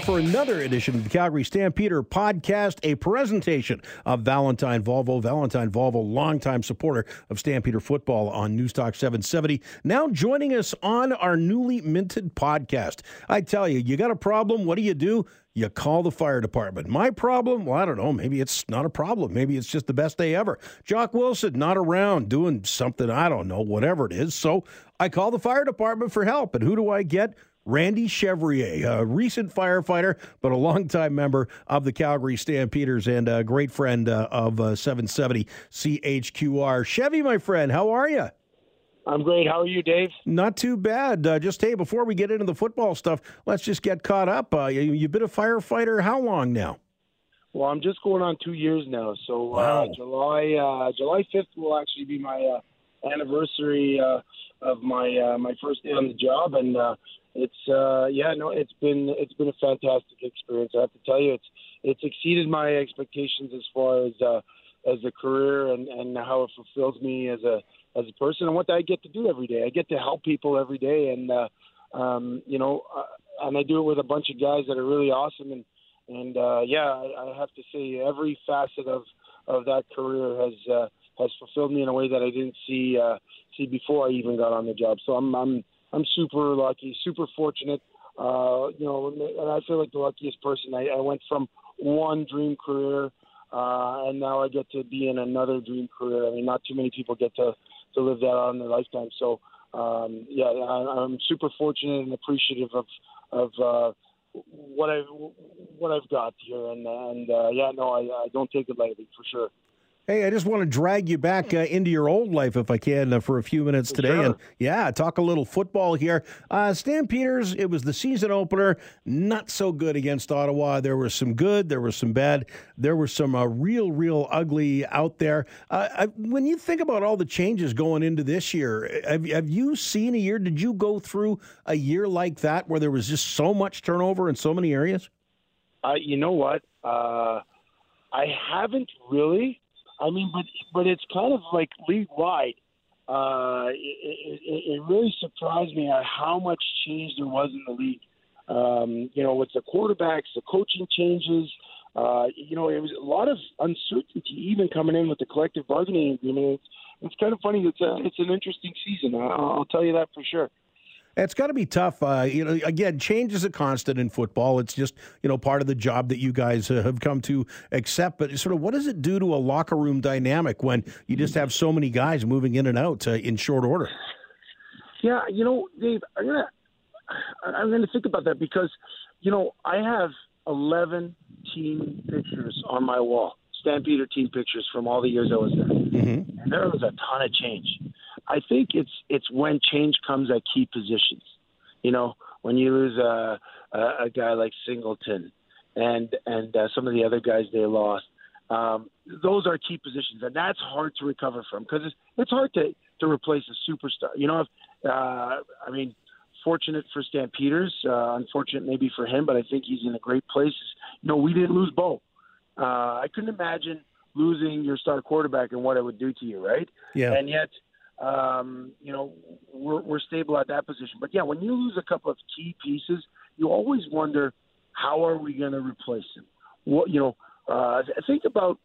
for another edition of the Calgary Stampeder podcast, a presentation of Valentine Volvo. Valentine Volvo, longtime supporter of Stampeder football on Newstalk 770. Now joining us on our newly minted podcast. I tell you, you got a problem, what do you do? You call the fire department. My problem? Well, I don't know. Maybe it's not a problem. Maybe it's just the best day ever. Jock Wilson not around doing something, I don't know, whatever it is. So I call the fire department for help. And who do I get? Randy Chevrier, a recent firefighter, but a longtime member of the Calgary Stampeders and a great friend uh, of uh, 770 CHQR. Chevy, my friend, how are you? I'm great. How are you, Dave? Not too bad. Uh, just hey, before we get into the football stuff, let's just get caught up. Uh, you, you've been a firefighter how long now? Well, I'm just going on two years now. So uh, Wow. July uh, July 5th will actually be my uh, anniversary uh, of my uh, my first day on the job, and uh, it's uh, yeah, no, it's been it's been a fantastic experience. I have to tell you, it's it's exceeded my expectations as far as uh, as a career and and how it fulfills me as a as a person and what I get to do every day. I get to help people every day, and uh, um, you know, uh, and I do it with a bunch of guys that are really awesome and and uh, yeah, I, I have to say every facet of of that career has uh, has fulfilled me in a way that I didn't see uh, see before I even got on the job. So I'm I'm I'm super lucky, super fortunate. Uh, you know, and I feel like the luckiest person. I, I went from one dream career, uh, and now I get to be in another dream career. I mean, not too many people get to to live that out in their lifetime. So um, yeah, I, I'm super fortunate and appreciative of of uh, what I what I've got here, and and uh, yeah, no, I, I don't take it lightly for sure. Hey, I just want to drag you back uh, into your old life if I can uh, for a few minutes today. Sure. And yeah, talk a little football here. Uh, Stampeders, it was the season opener. Not so good against Ottawa. There was some good, there was some bad, there was some uh, real, real ugly out there. Uh, I, when you think about all the changes going into this year, have, have you seen a year? Did you go through a year like that where there was just so much turnover in so many areas? Uh, you know what? Uh, I haven't really. I mean, but but it's kind of like league wide. Uh, it, it, it really surprised me at how much change there was in the league. Um, you know, with the quarterbacks, the coaching changes. Uh, you know, it was a lot of uncertainty even coming in with the collective bargaining agreement. It's, kind of funny. It's a, it's an interesting season. I- I'll tell you that for sure. It's got to be tough. Uh, you know, again, change is a constant in football. It's just you know part of the job that you guys uh, have come to accept. But sort of, what does it do to a locker room dynamic when you just have so many guys moving in and out uh, in short order? Yeah, you know, Dave, I'm gonna I'm gonna think about that because, you know, I have eleven team pictures on my wall, Stampeder team pictures from all the years I was there, Mm-hmm. and there was a ton of change. I think it's it's when change comes at key positions. You know, when you lose a a, a guy like Singleton, and and uh, some of the other guys they lost. Um, those are key positions, and that's hard to recover from because it's, it's hard to to replace a superstar. You know, if, uh, I mean, fortunate for Stampeders, uh, unfortunate maybe for him, but I think he's in a great place. You know, we didn't lose Bo. Uh, I couldn't imagine losing your star quarterback and what it would do to you, right? Yeah. And yet, um, you know, we're, we're stable at that position. But yeah, when you lose a couple of key pieces, you always wonder how are we going to replace them. What you know, uh, think about,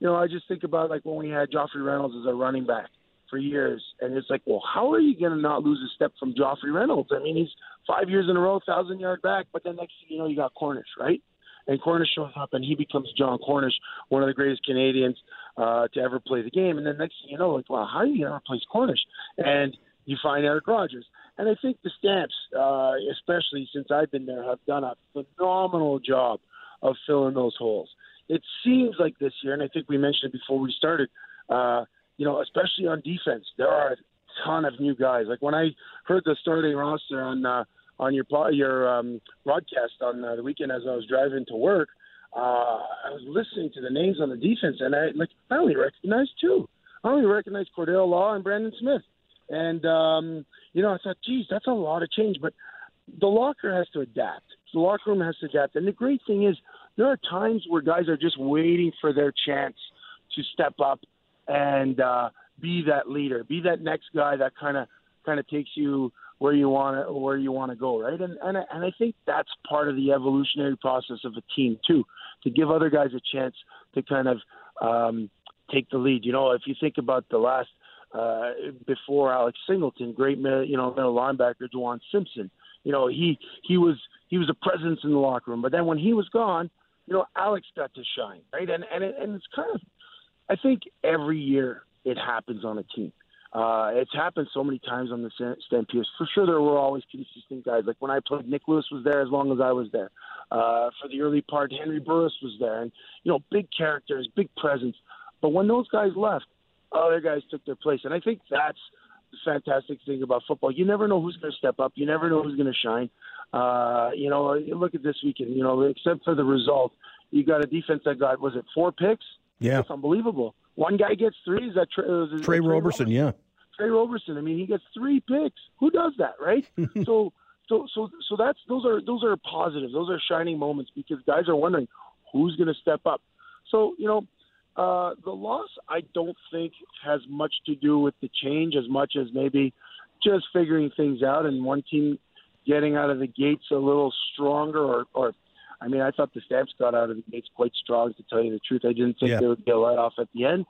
you know, I just think about like when we had Joffrey Reynolds as a running back for years, and it's like, well, how are you going to not lose a step from Joffrey Reynolds? I mean, he's five years in a row, thousand yard back, but then next thing you know, you got Cornish, right? And Cornish shows up, and he becomes Jon Cornish, one of the greatest Canadians uh, to ever play the game. And then next thing you know, like, well, how are you going to replace Cornish? And you find Eric Rogers. And I think the Stamps, uh, especially since I've been there, have done a phenomenal job of filling those holes. It seems like this year, and I think we mentioned it before we started, uh, you know, especially on defense, there are a ton of new guys. Like when I heard the starting roster on uh, on your your um, broadcast on uh, the weekend as I was driving to work, uh, I was listening to the names on the defense, and I like I only recognized two. I only recognized Cordarro Law and Brandon Smith, and um, you know I thought, geez, that's a lot of change. But the locker has to adapt. The locker room has to adapt. And the great thing is, there are times where guys are just waiting for their chance to step up and uh, be that leader, be that next guy that kind of kind of takes you where you want to where you want to go, right? And and and I think that's part of the evolutionary process of a team too, to give other guys a chance to kind of um, take the lead. You know, if you think about the last uh, before Alex Singleton, great you know middle linebacker Juwan Simpson. You know, he he was he was a presence in the locker room, but then when he was gone, you know, Alex got to shine, right? And and it, and it's kind of, I think every year it happens on a team. Uh, it's happened so many times on the Stampeders. For sure, there were always consistent guys. Like when I played, Nick Lewis was there as long as I was there. Uh, for the early part, Henry Burris was there, and you know, big characters, big presence. But when those guys left, other guys took their place, and I think that's the fantastic thing about football. You never know who's going to step up. You never know who's going to shine. Uh, you know, look at this weekend. You know, except for the result, you got a defense that got was it four picks? Yeah, it's unbelievable. One guy gets three. Is that Trey, is Trey, Tre Roberson? Yeah, Tre Roberson. I mean, he gets three picks. Who does that, right? so, so, so, so that's those are those are positives. Those are shining moments because guys are wondering who's going to step up. So, you know, uh, the loss I don't think has much to do with the change as much as maybe just figuring things out and one team getting out of the gates a little stronger or, or I mean, I thought the Stamps got out of the gates quite strong. To tell you the truth, I didn't think yeah. they would get let off at the end.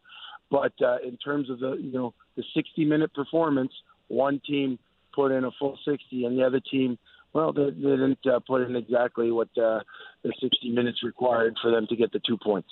But uh, in terms of the you know the 60 minute performance, one team put in a full 60, and the other team, well, they, they didn't uh, put in exactly what uh, the 60 minutes required for them to get the two points.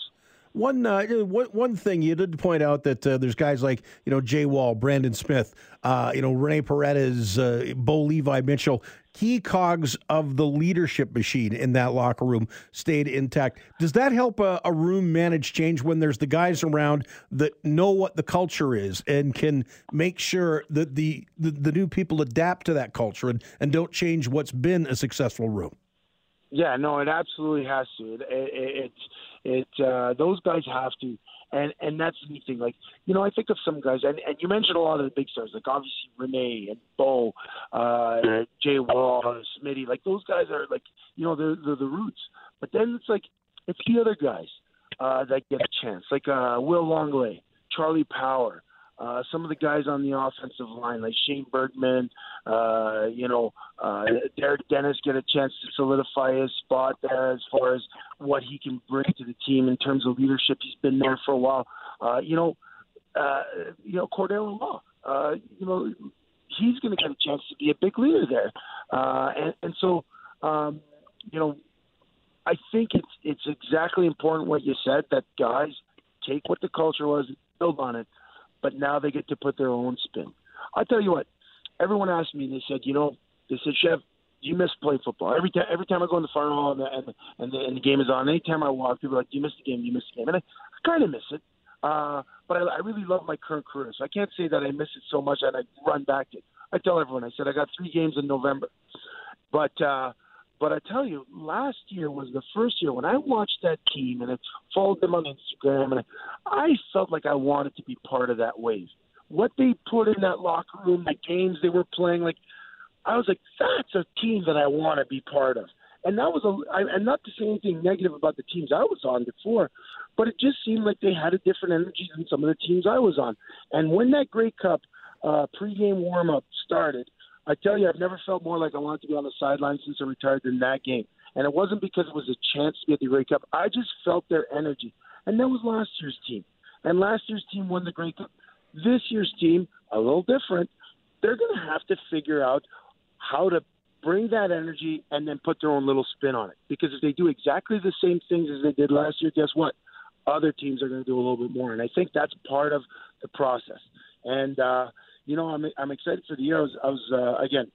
One, uh, one, thing you did point out that uh, there's guys like you know Jay Wall, Brandon Smith, uh, you know Rene Paredes, uh, Bo Levi Mitchell, key cogs of the leadership machine in that locker room stayed intact. Does that help a, a room manage change when there's the guys around that know what the culture is and can make sure that the the, the new people adapt to that culture and, and don't change what's been a successful room? Yeah, no, it absolutely has to. It, it, it's it uh, those guys have to, and and that's the thing. Like you know, I think of some guys, and, and you mentioned a lot of the big stars, like obviously Rene and Bo, uh, Jay Wall, Smitty. Like those guys are like you know they're, they're the roots. But then it's like it's the other guys uh, that get a chance, like uh, Will Longley, Charlie Power. Uh, some of the guys on the offensive line, like Shane Bergman, uh, you know, uh, Derek Dennis, get a chance to solidify his spot there as far as what he can bring to the team in terms of leadership. He's been there for a while. Uh, you know, uh, you know, Cordarro Law, uh, you know, he's going to get a chance to be a big leader there, uh, and, and so, um, you know, I think it's it's exactly important what you said that guys take what the culture was, and build on it but now they get to put their own spin. I tell you what, everyone asked me, and they said, you know, they said, Chef, you miss playing football? Every time, every time I go in the fire hall and the, and, and, the, and the game is on, anytime I walk, people are like, you miss the game? You miss the game? And I, I kind of miss it. Uh, but I, I really love my current career, so I can't say that I miss it so much and I run back to it. I tell everyone, I said I got three games in November, but uh, but I tell you, last year was the first year when I watched that team and I followed them on Instagram, and I felt like I wanted to be part of that wave. What they put in that locker room, the games they were playing, like I was like, that's a team that I want to be part of. And that was a, I, and not to say anything negative about the teams I was on before, but it just seemed like they had a different energy than some of the teams I was on. And when that Grey Cup uh, pregame warm up started, I tell you, I've never felt more like I wanted to be on the sideline since I retired than that game. And it wasn't because it was a chance to get the Grey Cup. I just felt their energy. And that was last year's team. And last year's team won the Grey Cup. This year's team, a little different. They're going to have to figure out how to bring that energy and then put their own little spin on it. Because if they do exactly the same things as they did last year, guess what? Other teams are going to do a little bit more. And I think that's part of the process. And, uh, you know, I'm I'm excited for the year. I was, I was uh, again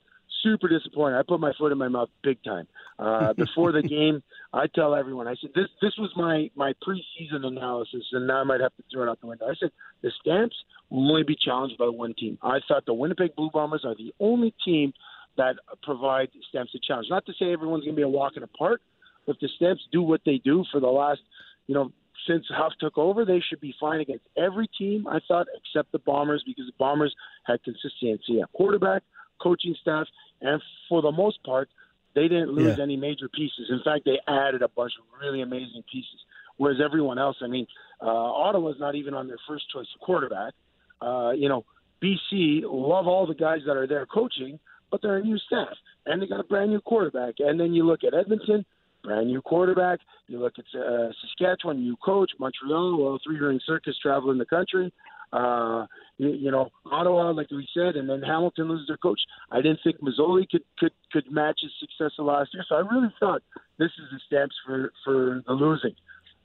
super disappointed. I put my foot in my mouth big time uh, before the game. I tell everyone, I said this this was my my preseason analysis, and now I might have to throw it out the window. I said the Stamps will only be challenged by one team. I thought the Winnipeg Blue Bombers are the only team that provide Stamps a challenge. Not to say everyone's going to be a walk in the park, but if the Stamps do what they do for the last, you know, since Huff took over, they should be fine against every team, I thought, except the Bombers, because the Bombers had consistency at quarterback, coaching staff, and for the most part, they didn't lose yeah. any major pieces. In fact, they added a bunch of really amazing pieces. Whereas everyone else, I mean, uh, Ottawa's not even on their first choice of quarterback. Uh, you know, BC love all the guys that are there coaching, but they're a new staff, and they got a brand new quarterback. And then you look at Edmonton, brand new quarterback. You look at uh, Saskatchewan, new coach. Montreal, well, three ring circus traveling the country. Uh, you, you know, Ottawa, like we said, and then Hamilton loses their coach. I didn't think Masoli could could could match his success of last year, so I really thought this is the stamps for for the losing.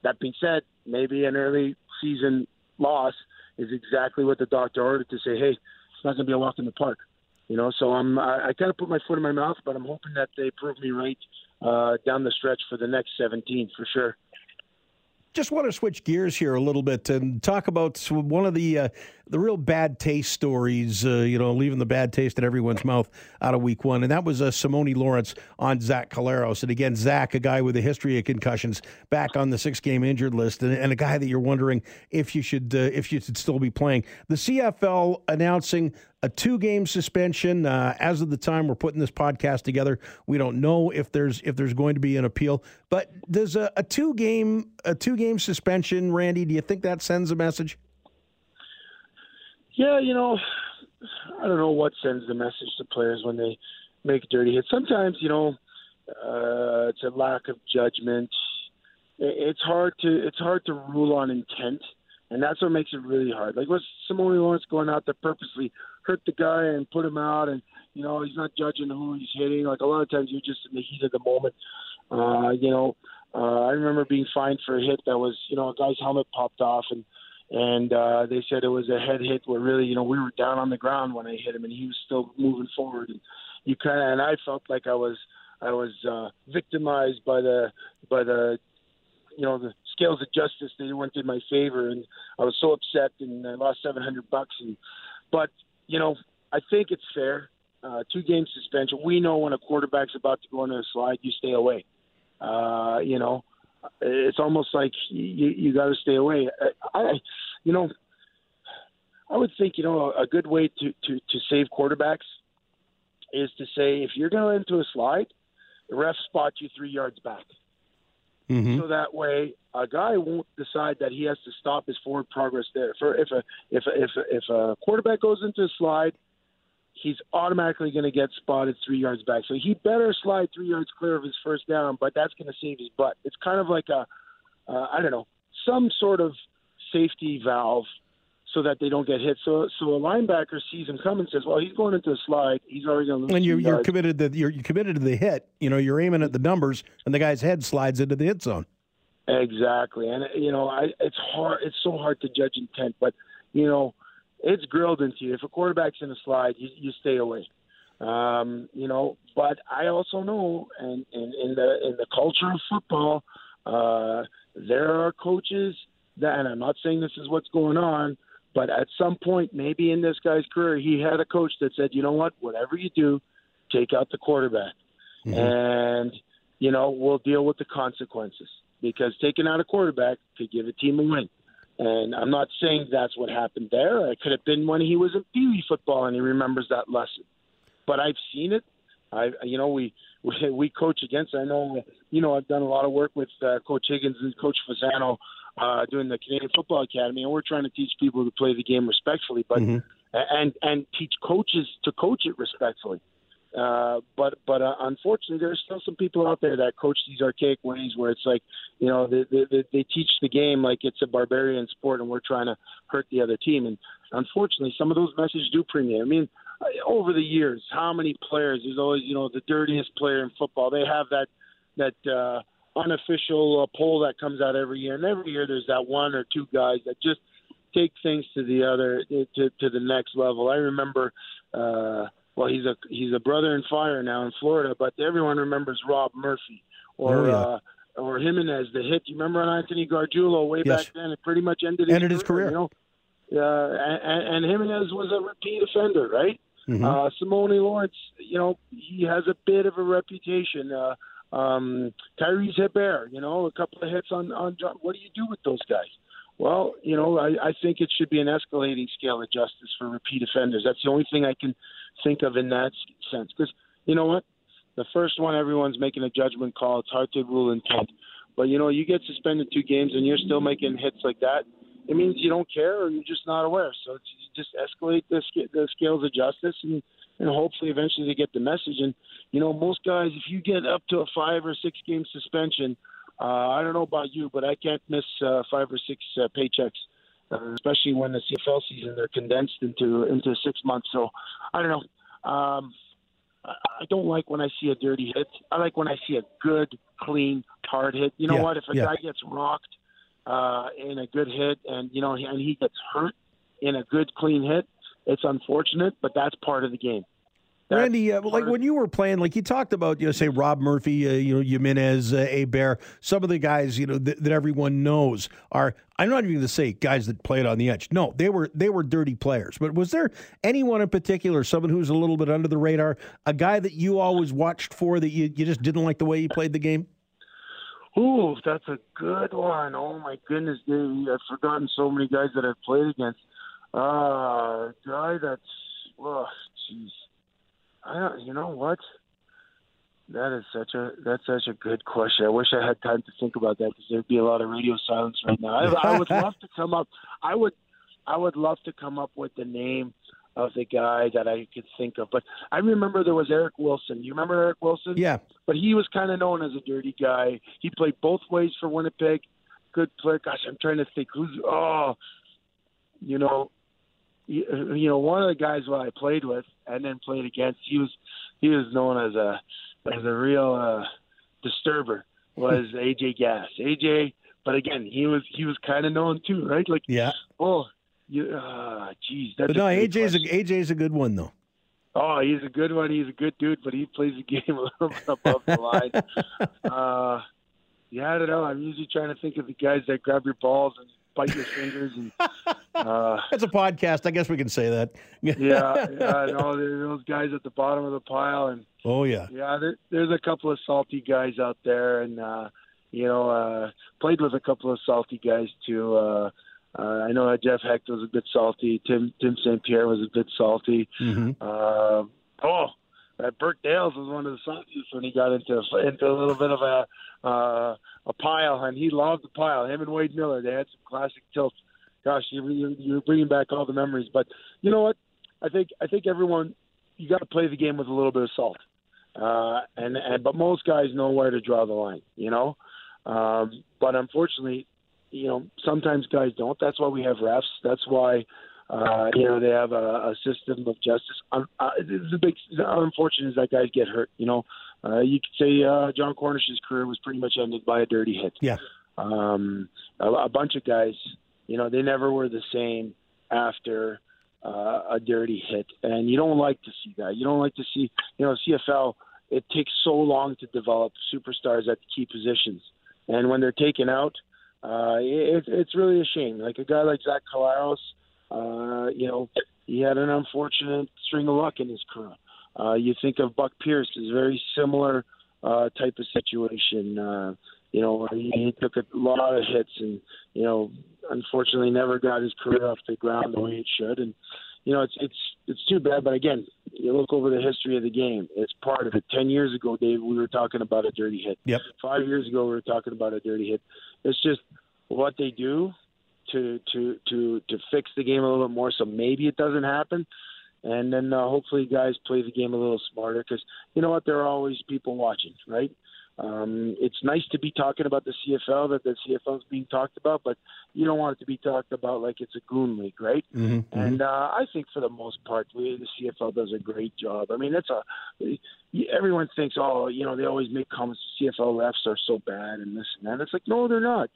That being said, maybe an early season loss is exactly what the doctor ordered to say. Hey, it's not going to be a walk in the park. You know, so I'm I, I kind of put my foot in my mouth, but I'm hoping that they prove me right uh, down the stretch for the next 17 for sure. Just want to switch gears here a little bit and talk about one of the uh, the real bad taste stories. Uh, you know, leaving the bad taste in everyone's mouth out of Week One, and that was uh, Simoni Lawrence on Zach Collaros. And again, Zach, a guy with a history of concussions, back on the six game injured list, and, and, a guy that you're wondering if you should uh, if you should still be playing. The CFL announcing a two game suspension uh, as of the time we're putting this podcast together. We don't know if there's if there's going to be an appeal, but does a, a two game a two game suspension, Randy? Do you think that sends a message? Yeah, you know, I don't know what sends the message to players when they make dirty hits. Sometimes, you know, uh, it's a lack of judgment. It's hard to it's hard to rule on intent and that's what makes it really hard. Like was Simoni Lawrence going out to purposely hurt the guy and put him out, and you know he's not judging who he's hitting. Like a lot of times you're just in the heat of the moment. Uh, you know, uh, I remember being fined for a hit that was you know a guy's helmet popped off and. And uh, they said it was a head hit where really, you know, we were down on the ground when I hit him, and he was still moving forward. And you kind of, and I felt like I was, I was uh, victimized by the, by the, you know, the scales of justice they weren't in my favor, and I was so upset, and I lost seven hundred bucks. And but you know, I think it's fair. Uh, two game suspension. We know when a quarterback's about to go into a slide, you stay away. Uh, you know, it's almost like you you got to stay away. I, I, you know, I would think you know a good way to to to save quarterbacks is to say if you're going into a slide, the ref spot you three yards back. Mm-hmm. So that way, a guy won't decide that he has to stop his forward progress there. For if a if a, if a, if a quarterback goes into a slide, he's automatically going to get spotted three yards back. So he better slide three yards clear of his first down, but that's going to save his butt. It's kind of like a uh, I don't know some sort of safety valve so that they don't get hit. So so a linebacker sees him coming and says, "Well, he's going into a slide. He's already going to lose." And you're, you're committed to you're, you're committed to the hit. You know, you're aiming at the numbers, and the guy's head slides into the hit zone. Exactly, and you know, I, it's hard. It's so hard to judge intent, but you know, it's grilled into you. If a quarterback's in a slide, you, you stay away. Um, you know, but I also know, and in, in the in the culture of football, uh, there are coaches that, and I'm not saying this is what's going on, but at some point, maybe in this guy's career, he had a coach that said, you know what, whatever you do, take out the quarterback. Mm-hmm. And, you know, we'll deal with the consequences because taking out a quarterback could give a team a win. And I'm not saying that's what happened there. It could have been when he was in Pee Wee football and he remembers that lesson. But I've seen it. I, you know, we we, we coach against. I know, you know, I've done a lot of work with uh, Coach Higgins and Coach Fasano uh, doing the Canadian Football Academy, and we're trying to teach people to play the game respectfully, but mm-hmm. and and teach coaches to coach it respectfully. Uh, but but uh, unfortunately, there's still some people out there that coach these archaic ways where it's like, you know, they, they, they teach the game like it's a barbarian sport, and we're trying to hurt the other team. And unfortunately, some of those messages do permeate. I mean, over the years, how many players? There's always, you know, the dirtiest player in football. They have that that uh, unofficial uh, poll that comes out every year, and every year there's that one or two guys that just take things to the other to to the next level. I remember. Uh, well, he's a he's a brother in fire now in Florida, but everyone remembers Rob Murphy or oh, yeah. uh, or Jimenez, the hit. You remember on Anthony Gargiulo way yes. back then? It pretty much ended his ended career, his career. You know, uh, and, and Jimenez was a repeat offender, right? Mm-hmm. Uh, Simoni Lawrence, you know, he has a bit of a reputation. Uh, um, Tyrese Hebert, you know, a couple of hits on on John. What do you do with those guys? Well, you know, I, I think it should be an escalating scale of justice for repeat offenders. That's the only thing I can think of in that sense. Because you know what, the first one, everyone's making a judgment call. It's hard to rule intent. But you know, you get suspended two games and you're still making hits like that. It means you don't care or you're just not aware. So it's, just escalate the, the scales of justice and and hopefully eventually they get the message. And you know, most guys, if you get up to a five or six game suspension, uh, I don't know about you, but I can't miss uh, five or six uh, paychecks. Uh, especially when the CFL season they're condensed into into six months. So I don't know. Um, I don't like when I see a dirty hit. I like when I see a good, clean, hard hit. You know Yeah, what? If a yeah. guy gets rocked uh, in a good hit, and you know, and he gets hurt in a good, clean hit, it's unfortunate, but that's part of the game. That's Randy, uh, like when you were playing, like you talked about, you know, say Rob Murphy, uh, you know, Jimenez, uh, A Bear, some of the guys, you know, th- that everyone knows are. I'm not even going to say guys that played on the edge. No, they were they were dirty players. But was there anyone in particular, someone who's a little bit under the radar, a guy that you always watched for that you, you just didn't like the way he played the game? Ooh, that's a good one. Oh my goodness, Davey. I've forgotten so many guys that I've played against. Uh guy that's oh jeez. I don't you know what? That is such a that's such a good question. I wish I had time to think about that because there'd be a lot of radio silence right now. I, I would love to come up. I would I would love to come up with the name of the guy that I could think of. But I remember there was Eric Wilson. You remember Eric Wilson? Yeah, but he was kind of known as a dirty guy. He played both ways for Winnipeg. Good player. Gosh, I'm trying to think who's. Oh, you know, you, you know, one of the guys who I played with and then played against. He was he was known as a as a real uh, disturber. Was AJ Gass? AJ, but again, he was he was kind of known too, right? Like, yeah. oh, you, ah, geez, that's But no, AJ's a. AJ's a good one though. Oh, he's a good one. He's a good dude, but he plays the game a little bit above the line. uh, yeah, I don't know. I'm usually trying to think of the guys that grab your balls and bite your fingers, and uh, It's a podcast. I guess we can say that. yeah, yeah, no, those guys at the bottom of the pile, and Oh yeah. yeah, there, there's a couple of salty guys out there, and uh, you know, uh, played with a couple of salty guys too. Uh, uh, I know that Jeff Hecht was a bit salty. Tim Tim St. Pierre was a bit salty. hmm Uh, oh, uh, Burke Dales was one of the saltiest when he got into into a little bit of a uh, a pile, and he loved the pile. Him and Wade Miller, they had some classic tilts. Gosh, you you- you're bringing back all the memories. But you know what? I think I think everyone you got to play the game with a little bit of salt. Uh, and and but most guys know where to draw the line. You know, um, but unfortunately, you know, sometimes guys don't. That's why we have refs. That's why, uh, you know, they have a, a system of justice. Um, uh, the big, the unfortunate is that guys get hurt. You know, uh, you could say uh, Jon Cornish's career was pretty much ended by a dirty hit. Yeah. Um, a, a bunch of guys, you know, they never were the same after uh, a dirty hit, and you don't like to see that. You don't like to see, you know, CFL. It takes so long to develop superstars at the key positions, and when they're taken out, uh, it, it's really a shame. Like a guy like Zach Collaros, uh, you know, he had an unfortunate string of luck in his career. Uh, you think of Buck Pierce is very similar uh, type of situation. Uh, you know, he, he took a lot of hits and you know, unfortunately, never got his career off the ground the way it should. And you know, it's it's it's too bad. But again, you look over the history of the game; it's part of it. Ten years ago, Dave, we were talking about a dirty hit. Yep. Five years ago, we were talking about a dirty hit. It's just what they do to to to to fix the game a little bit more, so maybe it doesn't happen. And then uh, hopefully, guys play the game a little smarter because you know what? There are always people watching, right? Um, it's nice to be talking about the CFL that the CFL is being talked about, but you don't want it to be talked about like it's a goon league, right? hmm And uh, I think for the most part, we, the CFL does a great job. I mean, that's a everyone thinks, oh, you know, they always make comments. CFL refs are so bad and this and that. It's like, no, they're not.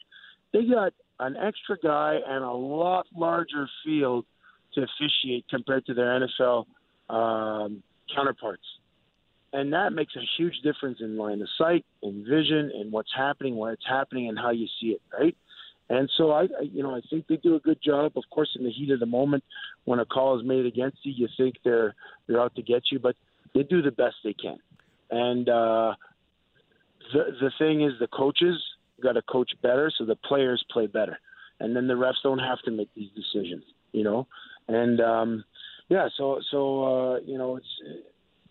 They got an extra guy and a lot larger field to officiate compared to their NFL um, counterparts. And that makes a huge difference in line of sight, in vision, and what's happening, where it's happening, and how you see it, right? And so I, I, you know, I think they do a good job. Of course, in the heat of the moment, when a call is made against you, you think they're they're out to get you, but they do the best they can. And uh, the the thing is, the coaches got to coach better, so the players play better, and then the refs don't have to make these decisions, you know. And um, yeah, so so uh, you know, it's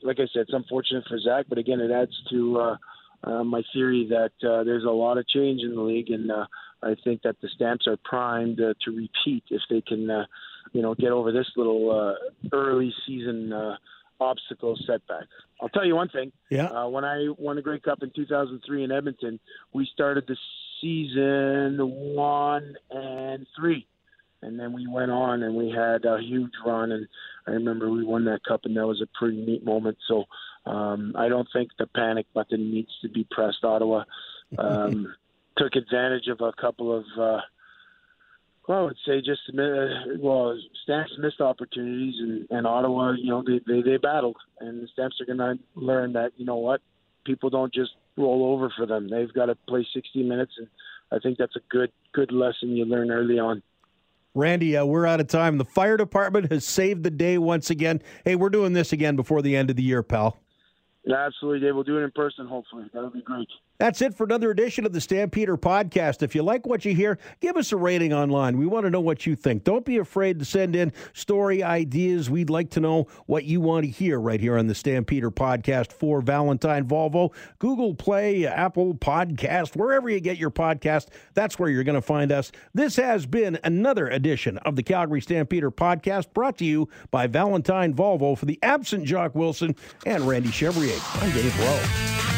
like I said, it's unfortunate for Zach, but again, it adds to uh, uh, my theory that uh, there's a lot of change in the league, and uh, I think that the Stamps are primed uh, to repeat if they can, uh, you know, get over this little uh, early season uh, obstacles, setbacks. I'll tell you one thing. Yeah. Uh, when I won the Grey Cup in 2003 in Edmonton, we started the season one and three, and then we went on and we had a huge run. And I remember we won that cup, and that was a pretty neat moment. So um, I don't think the panic button needs to be pressed. Ottawa um, took advantage of a couple of. Uh, well, I would say just uh, well, Stamps missed opportunities, and, and Ottawa, you know, they, they they battled, and the Stamps are going to learn that you know what, people don't just roll over for them. They've got to play 60 minutes, and I think that's a good good lesson you learn early on. Randy, uh, we're out of time. The fire department has saved the day once again. Hey, we're doing this again before the end of the year, pal. Absolutely, Dave. We'll do it in person, hopefully. That'll be great. That's it for another edition of the Stampeder podcast. If you like what you hear, give us a rating online. We want to know what you think. Don't be afraid to send in story ideas. We'd like to know what you want to hear right here on the Stampeder podcast for Valentine Volvo, Google Play, Apple Podcast, wherever you get your podcast. That's where you're going to find us. This has been another edition of the Calgary Stampeder podcast brought to you by Valentine Volvo for the absent Jock Wilson and Randy Chevrier. I'm Dave Rowe.